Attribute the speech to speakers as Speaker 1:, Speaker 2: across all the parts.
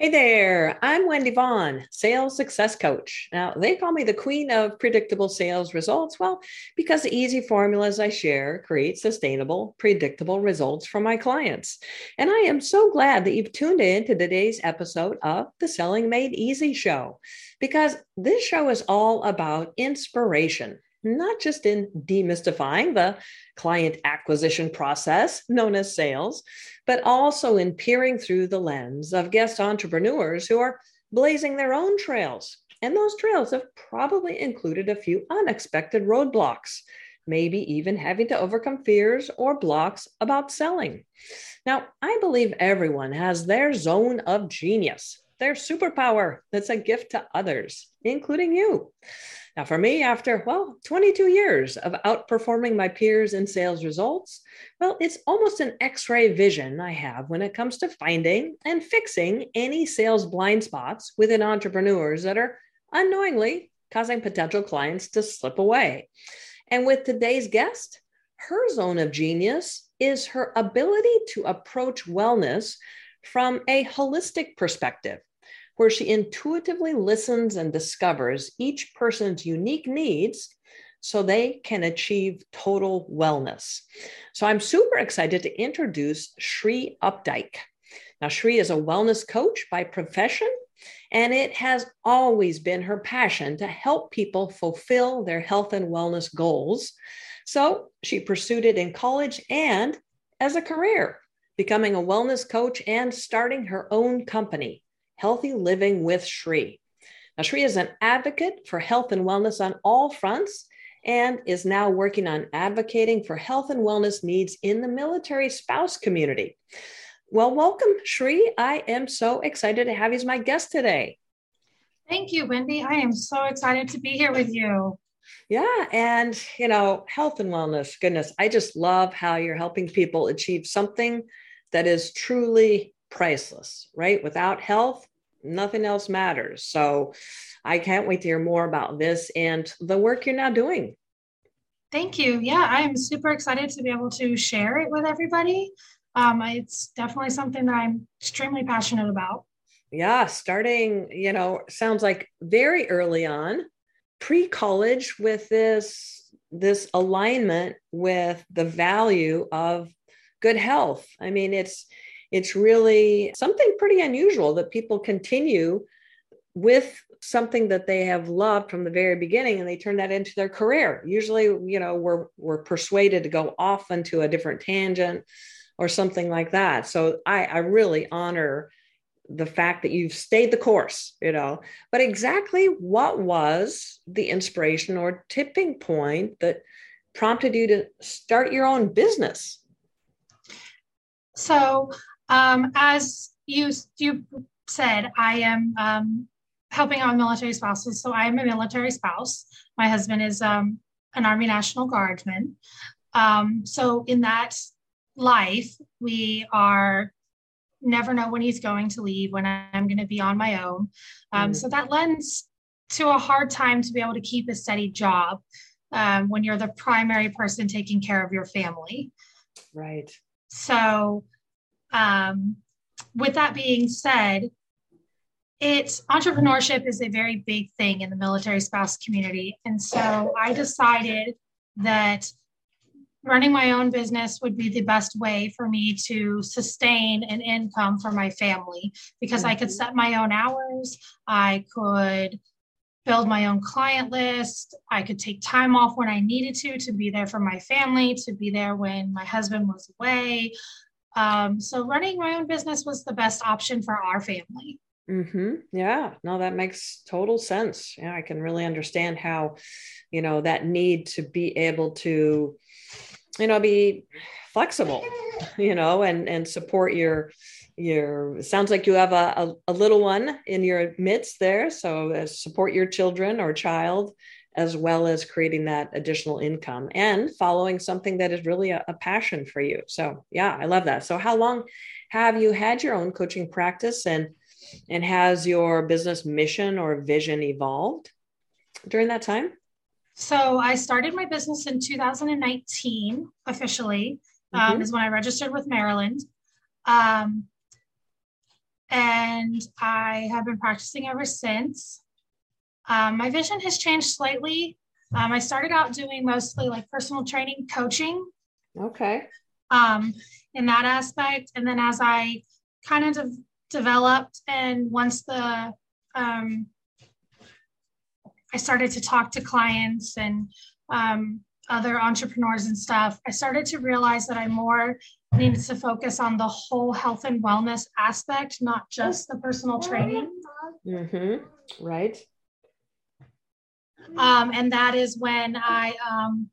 Speaker 1: Hey there, I'm Wendy Vaughn, sales success coach. Now, they call me the queen of predictable sales results. Well, because the easy formulas I share create sustainable, predictable results for my clients. And I am so glad that you've tuned in to today's episode of the Selling Made Easy show, because this show is all about inspiration not just in demystifying the client acquisition process known as sales, but also in peering through the lens of guest entrepreneurs who are blazing their own trails. And those trails have probably included a few unexpected roadblocks, maybe even having to overcome fears or blocks about selling. Now, I believe everyone has their zone of genius, their superpower that's a gift to others, including you. Now, for me, after, well, 22 years of outperforming my peers in sales results, well, it's almost an x ray vision I have when it comes to finding and fixing any sales blind spots within entrepreneurs that are unknowingly causing potential clients to slip away. And with today's guest, her zone of genius is her ability to approach wellness from a holistic perspective where she intuitively listens and discovers each person's unique needs so they can achieve total wellness. So I'm super excited to introduce Schree Updike. Now, Schree is a wellness coach by profession, and it has always been her passion to help people fulfill their health and wellness goals. So she pursued it in college and as a career, becoming a wellness coach and starting her own company. Healthy Living with Schree. Now, Schree is an advocate for health and wellness on all fronts and is now working on advocating for health and wellness needs in the military spouse community. Well, welcome, Schree. I am so excited to have you as my guest today.
Speaker 2: Thank you, Wendy. I am so excited to be here with you.
Speaker 1: Yeah. And, you know, health and wellness, goodness, I just love how you're helping people achieve something that is truly priceless, right? Without health, nothing else matters. So I can't wait to hear more about this and the work you're now doing.
Speaker 2: Thank you. Yeah, I am super excited to be able to share it with everybody. Um, it's definitely something that I'm extremely passionate about.
Speaker 1: Yeah, starting, you know, sounds like very early on, pre-college with this this alignment with the value of good health. I mean, it's it's really something pretty unusual that people continue with something that they have loved from the very beginning and they turn that into their career. Usually you know we're we're persuaded to go off into a different tangent or something like that. So i i really honor the fact that you've stayed the course you know. But exactly what was the inspiration or tipping point that prompted you to start your own business?
Speaker 2: So um, as you you said, I am um, helping out military spouses. So I am a military spouse. My husband is um, an Army National Guardsman. Um, so in that life, we are never know when he's going to leave, when I'm going to be on my own. Um, mm. So that lends to a hard time to be able to keep a steady job um, when you're the primary person taking care of your family.
Speaker 1: Right.
Speaker 2: So um, with that being said, it's entrepreneurship is a very big thing in the military spouse community. And so I decided that running my own business would be the best way for me to sustain an income for my family because I could mm-hmm. set my own hours. I could build my own client list. I could take time off when I needed to to be there for my family, to be there when my husband was away. Um, so running my own business was the best option for our family.
Speaker 1: Mm-hmm. Yeah, no, that makes total sense. Yeah, I can really understand how, you know, that need to be able to, you know, be flexible, you know, and and support your your. Sounds like you have a a, a little one in your midst there, so uh, support your children or child as well as creating that additional income and following something that is really a, a, passion for you. So, yeah, I love that. So, how long have you had your own coaching practice and and has your business mission or vision evolved during that time?
Speaker 2: So, I started my business in 2019 officially, um, mm-hmm. is when I registered with Maryland. Um, and I have been practicing ever since. Um, my vision has changed slightly. Um, I started out doing mostly like personal training coaching.
Speaker 1: Okay.
Speaker 2: Um, in that aspect. And then as I kind of de- developed and once the um, I started to talk to clients and um, other entrepreneurs and stuff, I started to realize that I more needed to focus on the whole health and wellness aspect, not just the personal training.
Speaker 1: Mm-hmm. Right.
Speaker 2: Um, and that is when I um,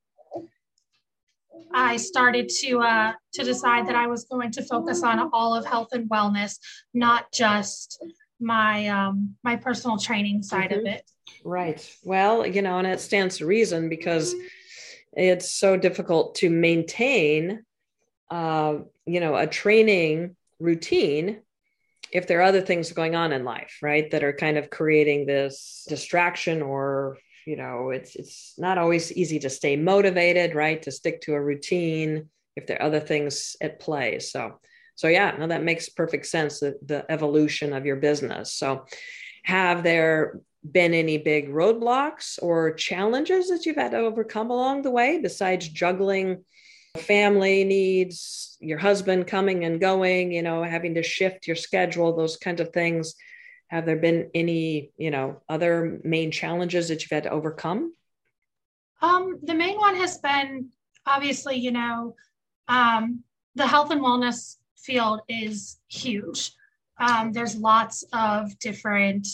Speaker 2: I started to uh, to decide that I was going to focus on all of health and wellness, not just my um, my personal training side mm-hmm. of it.
Speaker 1: Right. Well, you know, and it stands to reason because it's so difficult to maintain, uh, you know, a training routine if there are other things going on in life, right, that are kind of creating this distraction or you know it's it's not always easy to stay motivated right to stick to a routine if there are other things at play. So so yeah no that makes perfect sense the, the evolution of your business. So have there been any big roadblocks or challenges that you've had to overcome along the way besides juggling family needs your husband coming and going you know having to shift your schedule those kinds of things have there been any you know other main challenges that you've had to overcome?
Speaker 2: Um, the main one has been obviously you know um, the health and wellness field is huge. Um, there's lots of different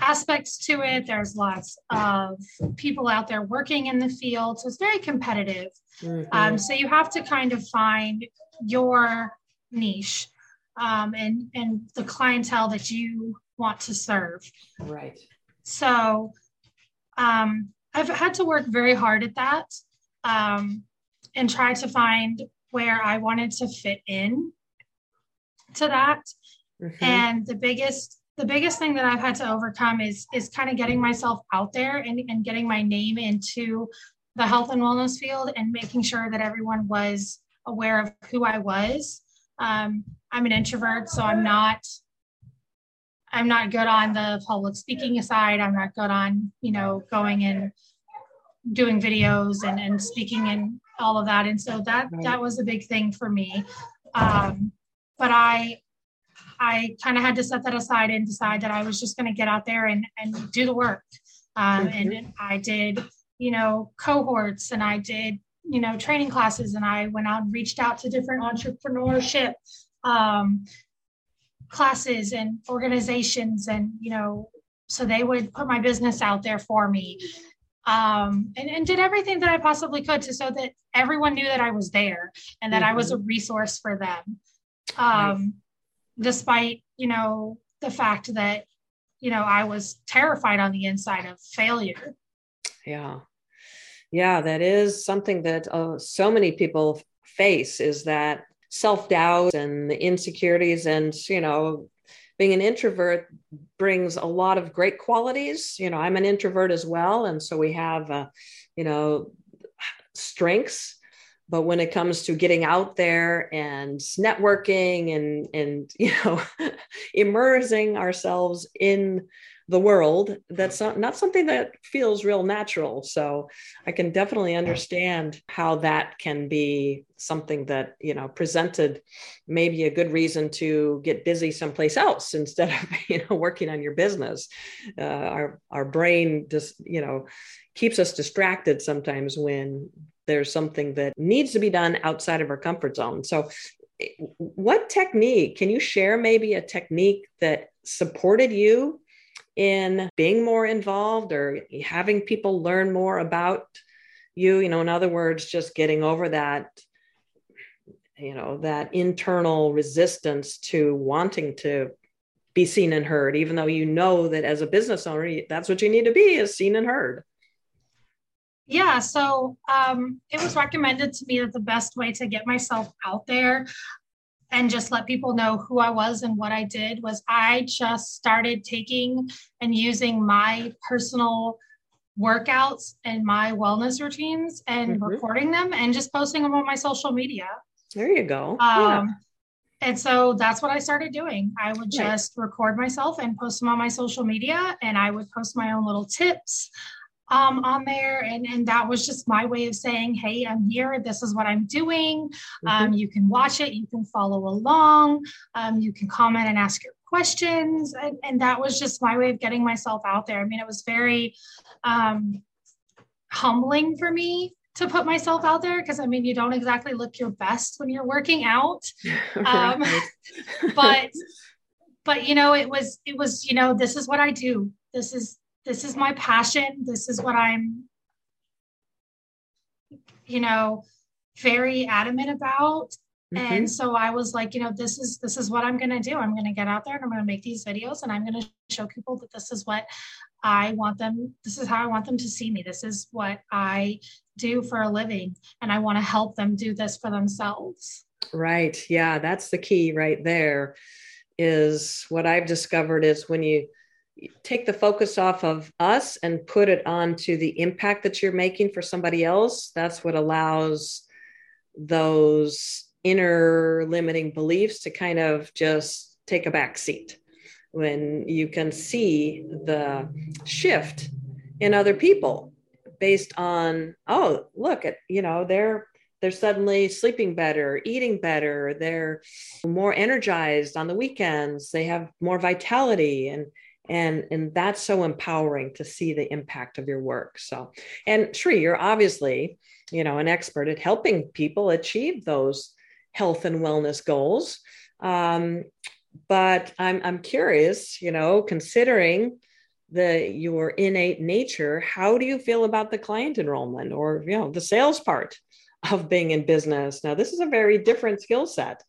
Speaker 2: aspects to it. There's lots of people out there working in the field so it's very competitive. Mm-hmm. Um, so you have to kind of find your niche um, and and the clientele that you want to serve.
Speaker 1: Right.
Speaker 2: So um, I've had to work very hard at that um, and try to find where I wanted to fit in to that. Mm-hmm. And the biggest the biggest thing that I've had to overcome is is kind of getting myself out there and, and getting my name into the health and wellness field and making sure that everyone was aware of who I was. Um, I'm an introvert, so I'm not I'm not good on the public speaking side. I'm not good on, you know, going and doing videos and, and speaking and all of that. And so that that was a big thing for me. Um, but I I kind of had to set that aside and decide that I was just going to get out there and, and do the work. Um. And I did, you know, cohorts and I did, you know, training classes and I went out and reached out to different entrepreneurship um, classes and organizations and you know so they would put my business out there for me um, and, and did everything that i possibly could to so that everyone knew that i was there and that mm-hmm. i was a mm-hmm. resource for them um, nice. despite you know the fact that you know i was terrified on the inside of failure
Speaker 1: yeah yeah that is something that uh, so many people face is that self doubt and the insecurities. And, you know, being an introvert brings a lot of great qualities. You know, I'm an introvert as well. And so we have, uh, you know, strengths. But when it comes to getting out there and networking and, and you know, immersing ourselves in the world that's not, not something that feels real natural. So i can definitely understand how that can be something that you know presented maybe a good reason to get busy someplace else instead of you know working on your business. Uh, our our brain just you know keeps us distracted sometimes when there's something that needs to be done outside of our comfort zone. So what technique can you share maybe a technique that supported you in being more involved or having people learn more about you you know in other words just getting over that you know that internal resistance to wanting to be seen and heard even though you know that as a business owner that's what you need to be is seen and heard.
Speaker 2: Yeah so um, it was recommended to me that the best way to get myself out there and just let people know who I was and what I did was I just started taking and using my personal workouts and my wellness routines and mm-hmm. recording them and just posting them on my social media.
Speaker 1: There you go.
Speaker 2: Um, yeah. and so that's what I started doing. I would just right. record myself and post them on my social media, and I would post my own little tips um, on there. And, and that was just my way of saying, hey, I'm here. This is what I'm doing. Mm-hmm. Um, you can watch it, you can follow along, um, you can comment and ask your questions. And, and, that was just my way of getting myself out there. I mean, it was very um, humbling for me to put myself out there because I mean, you don't exactly look your best when you're working out. Um, but, but you know, it was, it was, you know, this is what I do. This is, this is my passion. This is what I'm, you know, very adamant about. Mm-hmm. And so I was like, you know, this is this is what I'm going to do. I'm going to get out there and I'm going to make these videos and I'm going to show people that this is what I want them this is how I want them to see me. This is what I do for a living and I want to help them do this for themselves.
Speaker 1: Right. Yeah, that's the key right there is what I've discovered is when you take the focus off of us and put it onto the impact that you're making for somebody else, that's what allows those inner limiting beliefs to kind of just take a back seat when you can see the shift in other people based on oh look at you know they're they're suddenly sleeping better eating better they're more energized on the weekends they have more vitality and and and that's so empowering to see the impact of your work. So and Schree you're obviously you know an expert at helping people achieve those health and wellness goals. Um, but I'm, I'm curious you know considering the your innate nature how do you feel about the client enrollment or you know the sales part of being in business now this is a very different skill set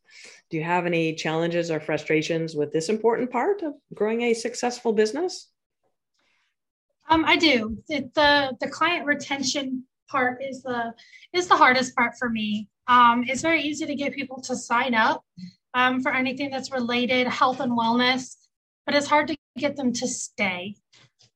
Speaker 1: do you have any challenges or frustrations with this important part of growing a successful business?
Speaker 2: Um, I do. It, the the client retention part is the is the hardest part for me. Um, it's very easy to get people to sign up um, for anything that's related health and wellness, but it's hard to get them to stay.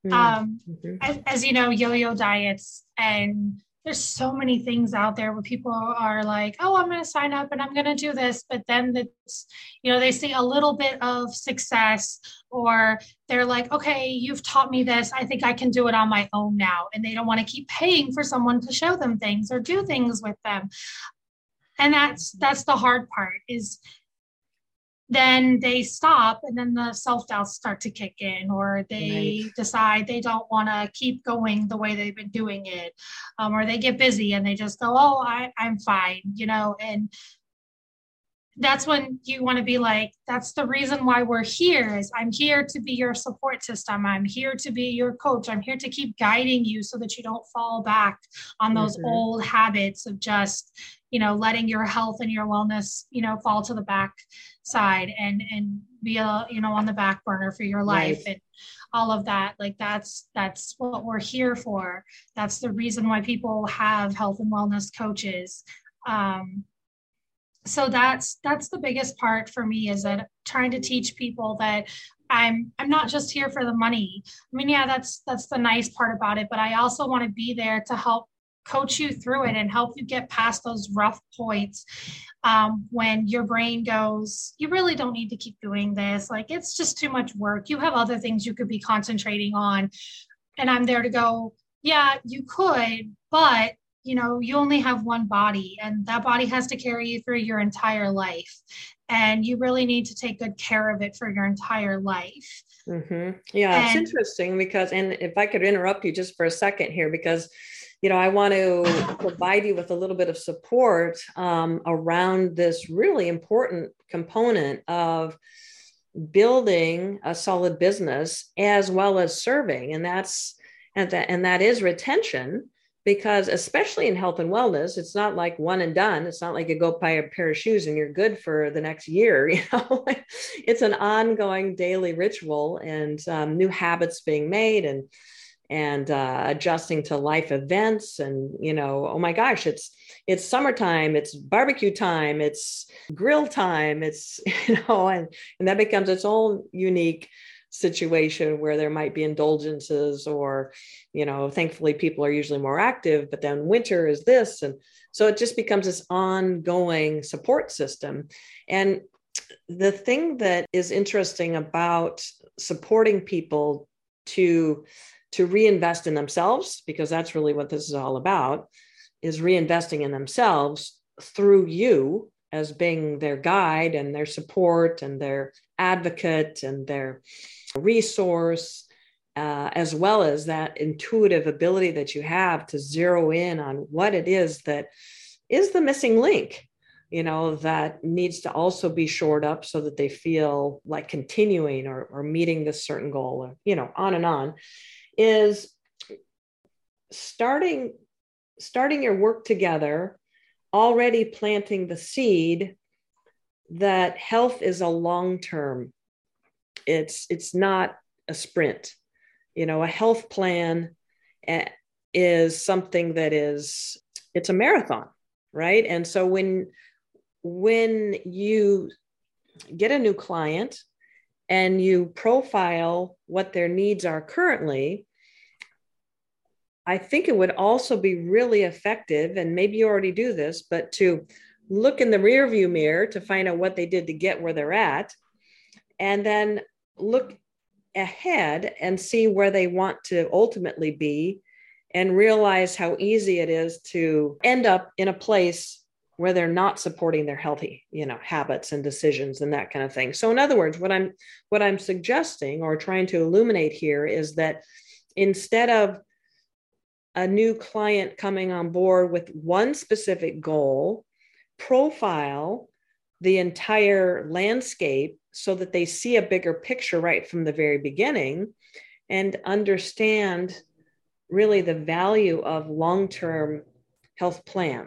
Speaker 2: Mm-hmm. Um, as, as, you know, yo-yo diets and there's so many things out there where people are like, oh, I'm going to sign up and I'm going to do this. But then it's, you know, they see a little bit of success or they're like, okay, you've taught me this. I think I can do it on my own now. And they don't want to keep paying for someone to show them things or do things with them. And that's that's the hard part is then they stop and then the self-doubts start to kick in or they right. decide they don't want to keep going the way they've been doing it um, or they get busy and they just go oh I, i'm fine you know and that's when you want to be like that's the reason why we're here is i'm here to be your support system i'm here to be your coach i'm here to keep guiding you so that you don't fall back on those mm-hmm. old habits of just you know letting your health and your wellness you know fall to the back side and and be a you know on the back burner for your life right. and all of that. Like that's that's what we're here for. That's the reason why people have health and wellness coaches. Um, so that's that's the biggest part for me is that trying to teach people that i'm i'm not just here for the money. I mean yeah that's that's the nice part about it but i also want to be there to help coach you through it and help you get past those rough points um, when your brain goes, you really don't need to keep doing this. Like it's just too much work. You have other things you could be concentrating on. And I'm there to go, yeah, you could, but you know, you only have one body and that body has to carry you through your entire life. And you really need to take good care of it for your entire life.
Speaker 1: Mm-hmm. Yeah, and, it's interesting because, and if I could interrupt you just for a second here, because you know, I want to provide you with a little bit of support um, around this really important component of building a solid business as well as serving, and that's and that and that is retention because especially in health and wellness it's not like one and done. It's not like you go buy a pair of shoes and you're good for the next year you know? It's an ongoing daily ritual and um, new habits being made and and uh, adjusting to life events and you know oh my gosh it's it's summertime it's barbecue time it's grill time it's you know and and that becomes its own unique situation where there might be indulgences or you know thankfully people are usually more active but then winter is this and so it just becomes this ongoing support system. And the thing that is interesting about supporting people to to reinvest in themselves because that's really what this is all about is reinvesting in themselves through you as being their guide and their support and their advocate and their resource uh, as well as that intuitive ability that you have to zero in on what it is that is the missing link you know that needs to also be shored up so that they feel like continuing or, or meeting this certain goal or you know on and on is starting starting your work together already planting the seed that health is a long term it's it's not a sprint. You know a health plan eh, is something that is it's a marathon right? And so when when you get a new client and you profile what their needs are currently I think it would also be really effective, and maybe you already do this, but to look in the rearview mirror to find out what they did to get where they're at, and then look ahead and see where they want to ultimately be, and realize how easy it is to end up in a place where they're not supporting their healthy you know habits and decisions and that kind of thing. So in other words what i'm what i'm suggesting or trying to illuminate here is that instead of a new client coming on board with one specific goal, profile the entire landscape so that they see a bigger picture right from the very beginning and understand really the value of long-term health plan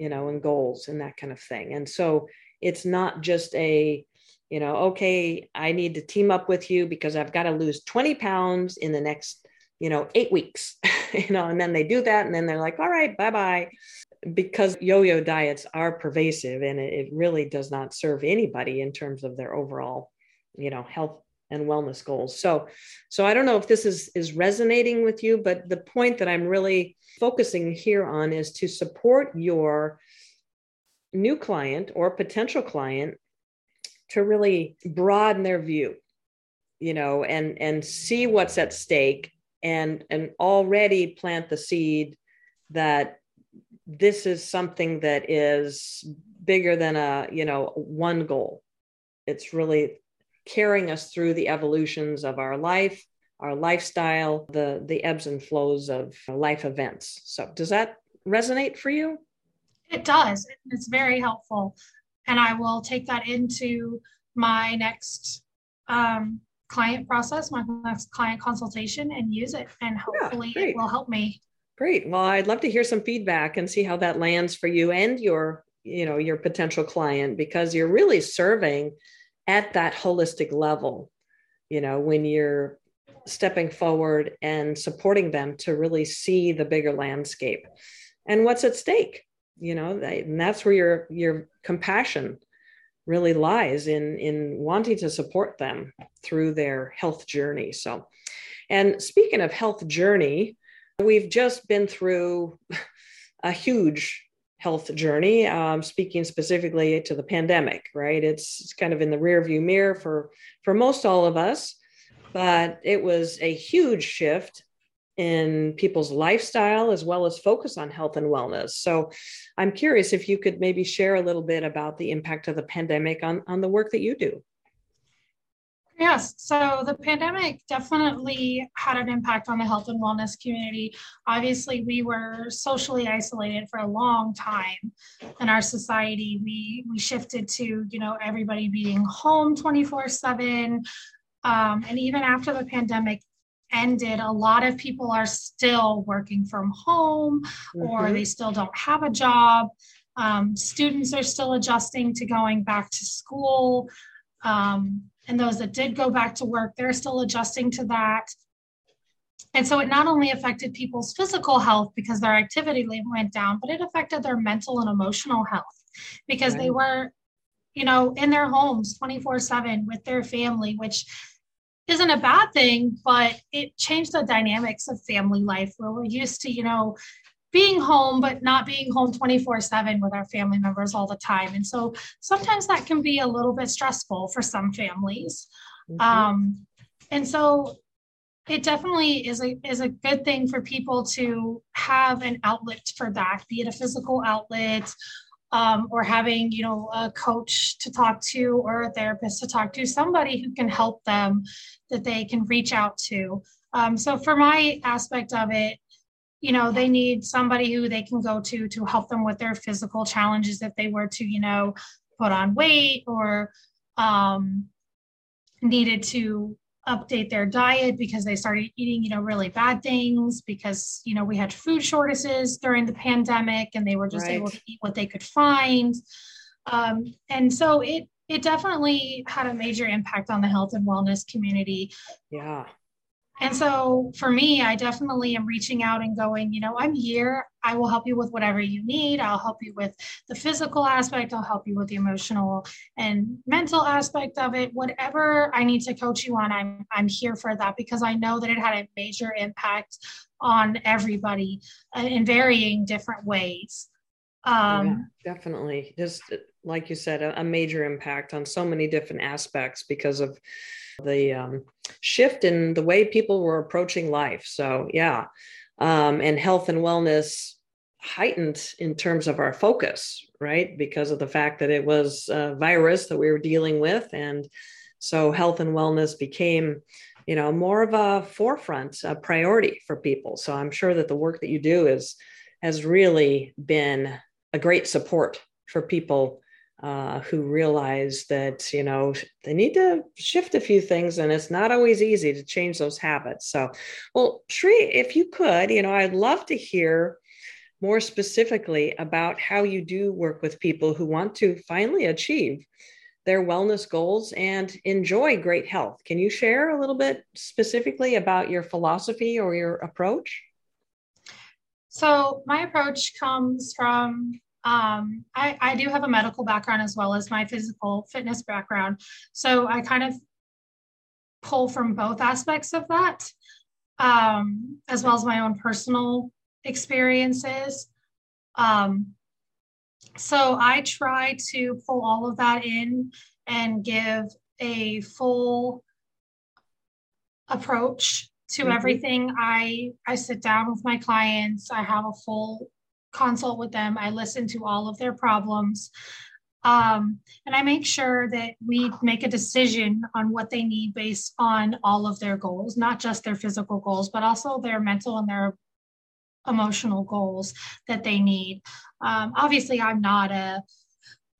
Speaker 1: you know and goals and that kind of thing and so it's not just a you know okay i need to team up with you because i've got to lose 20 pounds in the next you know, eight weeks, you know, and then they do that and then they're like, all right, bye bye. Because yo yo diets are pervasive and it, it really does not serve anybody in terms of their overall, you know, health and wellness goals. So, so I don't know if this is is resonating with you, but the point that I'm really focusing here on is to support your new client or potential client to really broaden their view, you know, and and see what's at stake and and already plant the seed that this is something that is bigger than a you know one goal it's really carrying us through the evolutions of our life our lifestyle the the ebbs and flows of life events so does that resonate for you
Speaker 2: it does it's very helpful and i will take that into my next um, client process, my next client consultation, and use it. And hopefully, yeah, it will help me.
Speaker 1: Great. Well, I'd love to hear some feedback and see how that lands for you and your, you know, your potential client because you're really serving at that holistic level. You know, when you're stepping forward and supporting them to really see the bigger landscape and what's at stake you know and that's where your your compassion really lies in in wanting to support them through their health journey so and speaking of health journey we've just been through a huge health journey um, speaking specifically to the pandemic right it's, it's kind of in the rear view mirror for for most all of us but it was a huge shift in people's lifestyle as well as focus on health and wellness. So I'm curious if you could maybe share a little bit about the impact of the pandemic on, on the work that you do.
Speaker 2: Yes, so the pandemic definitely had an impact on the health and wellness community. Obviously, we were socially isolated for a long time in our society. We we shifted to you know everybody being home twenty four seven, um, and even after the pandemic, ended, a lot of people are still working from home mm-hmm. or they still don't have a job. Um, students are still adjusting to going back to school. Um, and those that did go back to work, they're still adjusting to that. And so it not only affected people's physical health because their activity went down, but it affected their mental and emotional health because right. they were, you know, in their homes 24 7 with their family, which isn't a bad thing, but it changed the dynamics of family life where we're used to, you know, being home, but not being home 24 7 with our family members all the time. And so sometimes that can be a little bit stressful for some families. Mm-hmm. Um, and so it definitely is a is a good thing for people to have an outlet for that, be it a physical outlet um, or having you know a coach to talk to or a therapist to talk to, somebody who can help them that they can reach out to. Um, so for my aspect of it, you know they need somebody who they can go to to help them with their physical challenges if they were to you know put on weight or um, needed to update their diet because they started eating you know really bad things because you know we had food shortages during the pandemic and they were just right. able to eat what they could find. Um, and so it it definitely had a major impact on the health and wellness community.
Speaker 1: Yeah
Speaker 2: and so for me, I definitely am reaching out and going, you know, I'm here. I will help you with whatever you need. I'll help you with the physical aspect. I'll help you with the emotional and mental aspect of it. Whatever I need to coach you on, I'm I'm here for that because I know that it had a major impact on everybody uh, in varying different ways.
Speaker 1: Um, yeah, definitely. Just like you said, a, a major impact on so many different aspects because of the um, shift in the way people were approaching life. So, yeah, um, and health and wellness heightened in terms of our focus, right? Because of the fact that it was a virus that we were dealing with. And so, health and wellness became you know more of a forefront a priority for people so i'm sure that the work that you do is has really been a great support for people uh, who realize that you know they need to shift a few things and it's not always easy to change those habits. So well Schree if you could you know i'd love to hear more specifically about how you do work with people who want to finally achieve their wellness goals and enjoy great health. Can you share a little bit specifically about your philosophy or your approach
Speaker 2: so my approach comes from um, I, I do have a medical background as well as my physical fitness background. So I kind of pull from both aspects of that, um, as well as my own personal experiences. Um, so I try to pull all of that in and give a full approach to mm-hmm. everything. I I sit down with my clients. I have a full consult with them. I listen to all of their problems. Um, and I make sure that we make a decision on what they need based on all of their goals, not just their physical goals, but also their mental and their emotional goals that they need. Um, obviously, I'm not a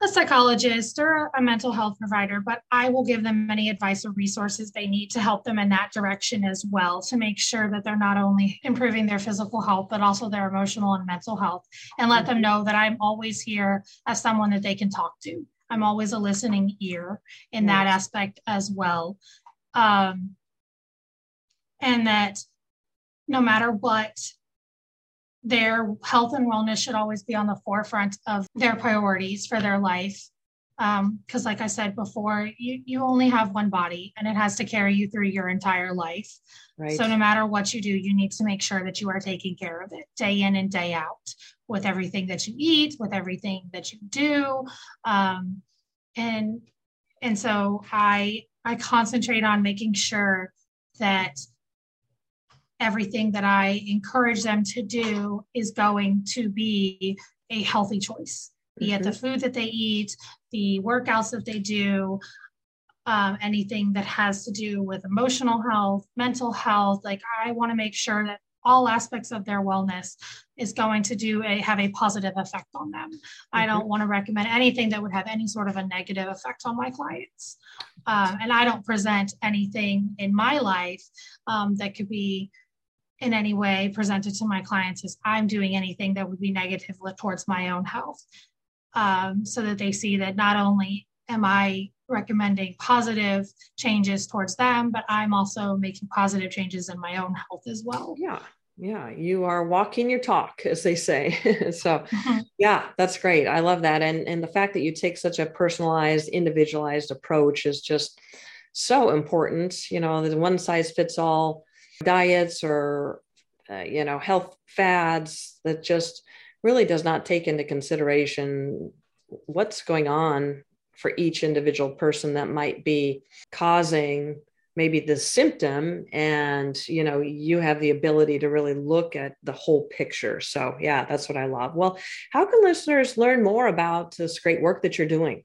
Speaker 2: a psychologist or a mental health provider, but I will give them any advice or resources they need to help them in that direction as well to make sure that they're not only improving their physical health, but also their emotional and mental health, and let them know that I'm always here as someone that they can talk to. I'm always a listening ear in that aspect as well. Um, and that no matter what their health and wellness should always be on the forefront of their priorities for their life. Because um, like i said before you, you only have one body and it has to carry you through your entire life. Right. so no matter what you do you need to make sure that you are taking care of it day in and day out with everything that you eat with everything that you do. Um, and and so i i concentrate on making sure that everything that I encourage them to do is going to be a healthy choice, be mm-hmm. it the mm-hmm. food that they eat, the workouts that they do, um, anything that has to do with emotional health, mental health. Like I want to make sure that all aspects of their wellness is going to do a have a positive effect on them. Mm-hmm. I don't want to recommend anything that would have any sort of a negative effect on my clients. Um, and I don't present anything in my life um, that could be in any way presented to my clients as I'm doing anything that would be negative towards my own health. Um, so that they see that not only am I recommending positive changes towards them, but I'm also making positive changes in my own health as well.
Speaker 1: Yeah. Yeah, you are walking your talk, as they say. so, mm-hmm. yeah, that's great. I love that, and and the fact that you take such a personalized, individualized approach is just so important. You know, the one size fits all diets or uh, you know, health fads that just really does not take into consideration what's going on for each individual person that might be causing maybe the symptom and you know you have the ability to really look at the whole picture. So yeah that's what i love. Well how can listeners learn more about this great work that you're doing?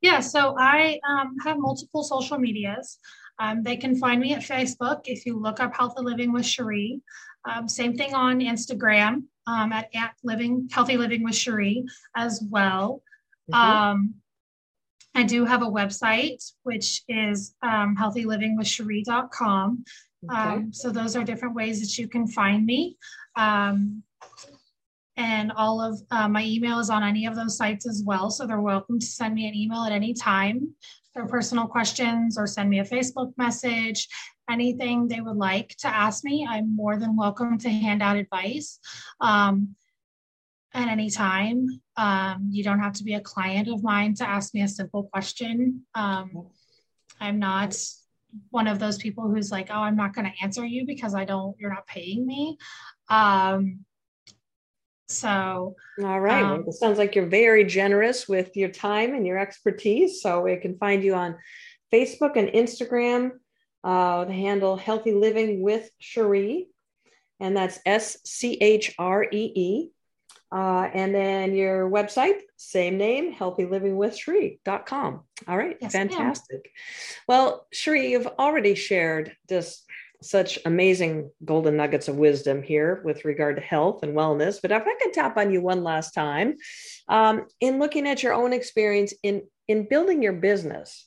Speaker 2: Yeah so i um, have multiple social medias um, they can find me at facebook if you look up healthy living with Schree um, same thing on instagram um, at, at living healthy living with Schree as well mm-hmm. Um, I do have a website, which is um, healthylivingwithschree.com. Okay. Um, so those are different ways that you can find me. Um, and all of uh, my email is on any of those sites as well. So they're welcome to send me an email at any time for personal questions or send me a Facebook message, anything they would like to ask me. I'm more than welcome to hand out advice. Um, at any time. Um, you don't have to be a client of mine to ask me a simple question. Um, I'm not one of those people who's like, oh, I'm not going to answer you because I don't, you're not paying me. Um, so,
Speaker 1: all right. well, um, it sounds like you're very generous with your time and your expertise. So we can find you on Facebook and Instagram. Uh, the handle Healthy Living with Schree, and that's S C H R E E. Uh, and then your website, same name, healthylivingwithschree.com. All right, yes, fantastic. Ma'am. Well, Schree, you've already shared just such amazing golden nuggets of wisdom here with regard to health and wellness. But if I could tap on you one last time, um, in looking at your own experience in in building your business,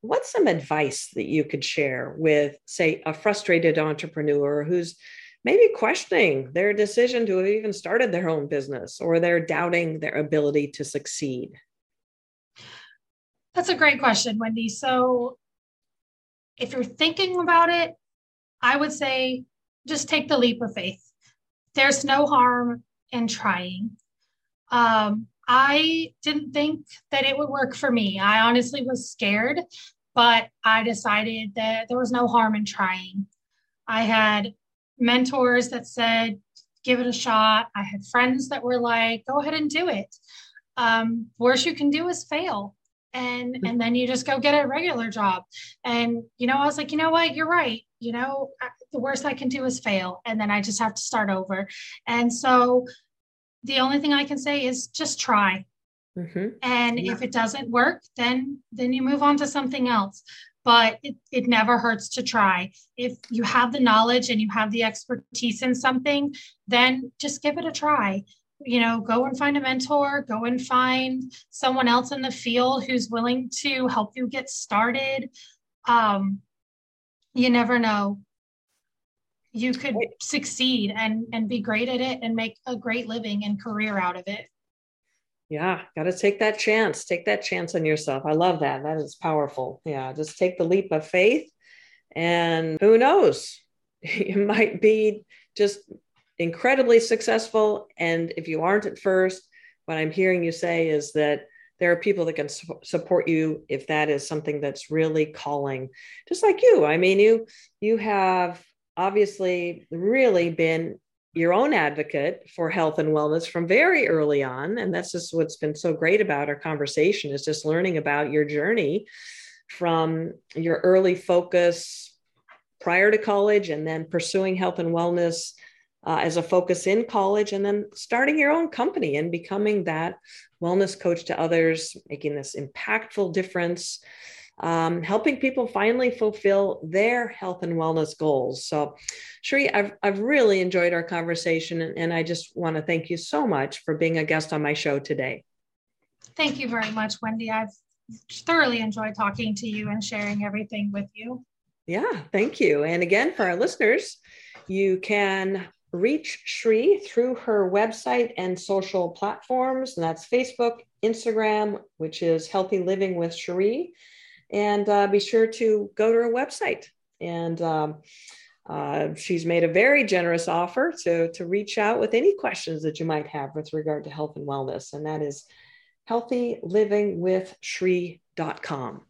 Speaker 1: what's some advice that you could share with, say, a frustrated entrepreneur who's maybe questioning their decision to have even started their own business or they're doubting their ability to succeed?
Speaker 2: That's a great question, Wendy. So, if you're thinking about it, I would say just take the leap of faith. There's no harm in trying. Um, I didn't think that it would work for me. I honestly was scared, but I decided that there was no harm in trying. I had mentors that said, give it a shot. I had friends that were like, go ahead and do it. Um, worst you can do is fail. And and then you just go get a regular job. And you know, I was like, you know what, you're right. You know, the worst I can do is fail. And then I just have to start over. And so the only thing I can say is just try. Mm-hmm. And yeah. if it doesn't work, then then you move on to something else but it, it never hurts to try. If you have the knowledge and you have the expertise in something, then just give it a try. You know, go and find a mentor, go and find someone else in the field who's willing to help you get started. Um, you never know. You could succeed and and be great at it and make a great living and career out of it.
Speaker 1: Yeah, got to take that chance. Take that chance on yourself. I love that. That is powerful. Yeah, just take the leap of faith. And who knows? You might be just incredibly successful. And if you aren't at first, what I'm hearing you say is that there are people that can su- support you if that is something that's really calling just like you. I mean you you have obviously really been your own advocate for health and wellness from very early on and that's just what's been so great about our conversation is just learning about your journey from your early focus prior to college and then pursuing health and wellness uh, as a focus in college and then starting your own company and becoming that wellness coach to others making this impactful difference um, helping people finally fulfill their health and wellness goals. So, Schree, I've, I've really enjoyed our conversation, and, and I just want to thank you so much for being a guest on my show today.
Speaker 2: Thank you very much, Wendy. I've thoroughly enjoyed talking to you and sharing everything with you.
Speaker 1: Yeah, thank you. And again, for our listeners, you can reach Schree through her website and social platforms, and that's Facebook, Instagram, which is Healthy Living with Schree, and uh, be sure to go to her website. And um, uh, she's made a very generous offer to, to reach out with any questions that you might have with regard to health and wellness. And that is healthylivingwithschree.com.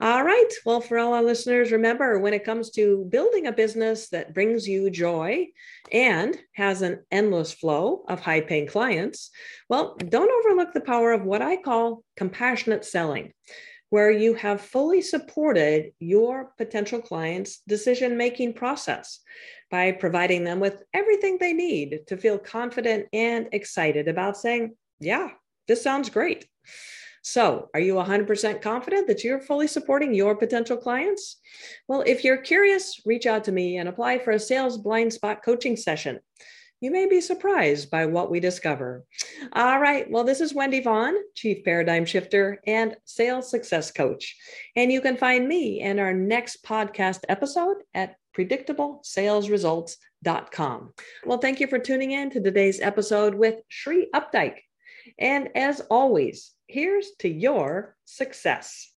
Speaker 1: All right. Well, for all our listeners, remember when it comes to building a business that brings you joy and has an endless flow of high paying clients, well, don't overlook the power of what I call compassionate selling, where you have fully supported your potential client's decision making process by providing them with everything they need to feel confident and excited about saying, Yeah, this sounds great. So, are you 100% confident that you're fully supporting your potential clients? Well, if you're curious, reach out to me and apply for a sales blind spot coaching session. You may be surprised by what we discover. All right. Well, this is Wendy Vaughn, Chief Paradigm Shifter and Sales Success Coach. And you can find me in our next podcast episode at predictablesalesresults.com. Well, thank you for tuning in to today's episode with Schree Updike. And as always, here's to your success.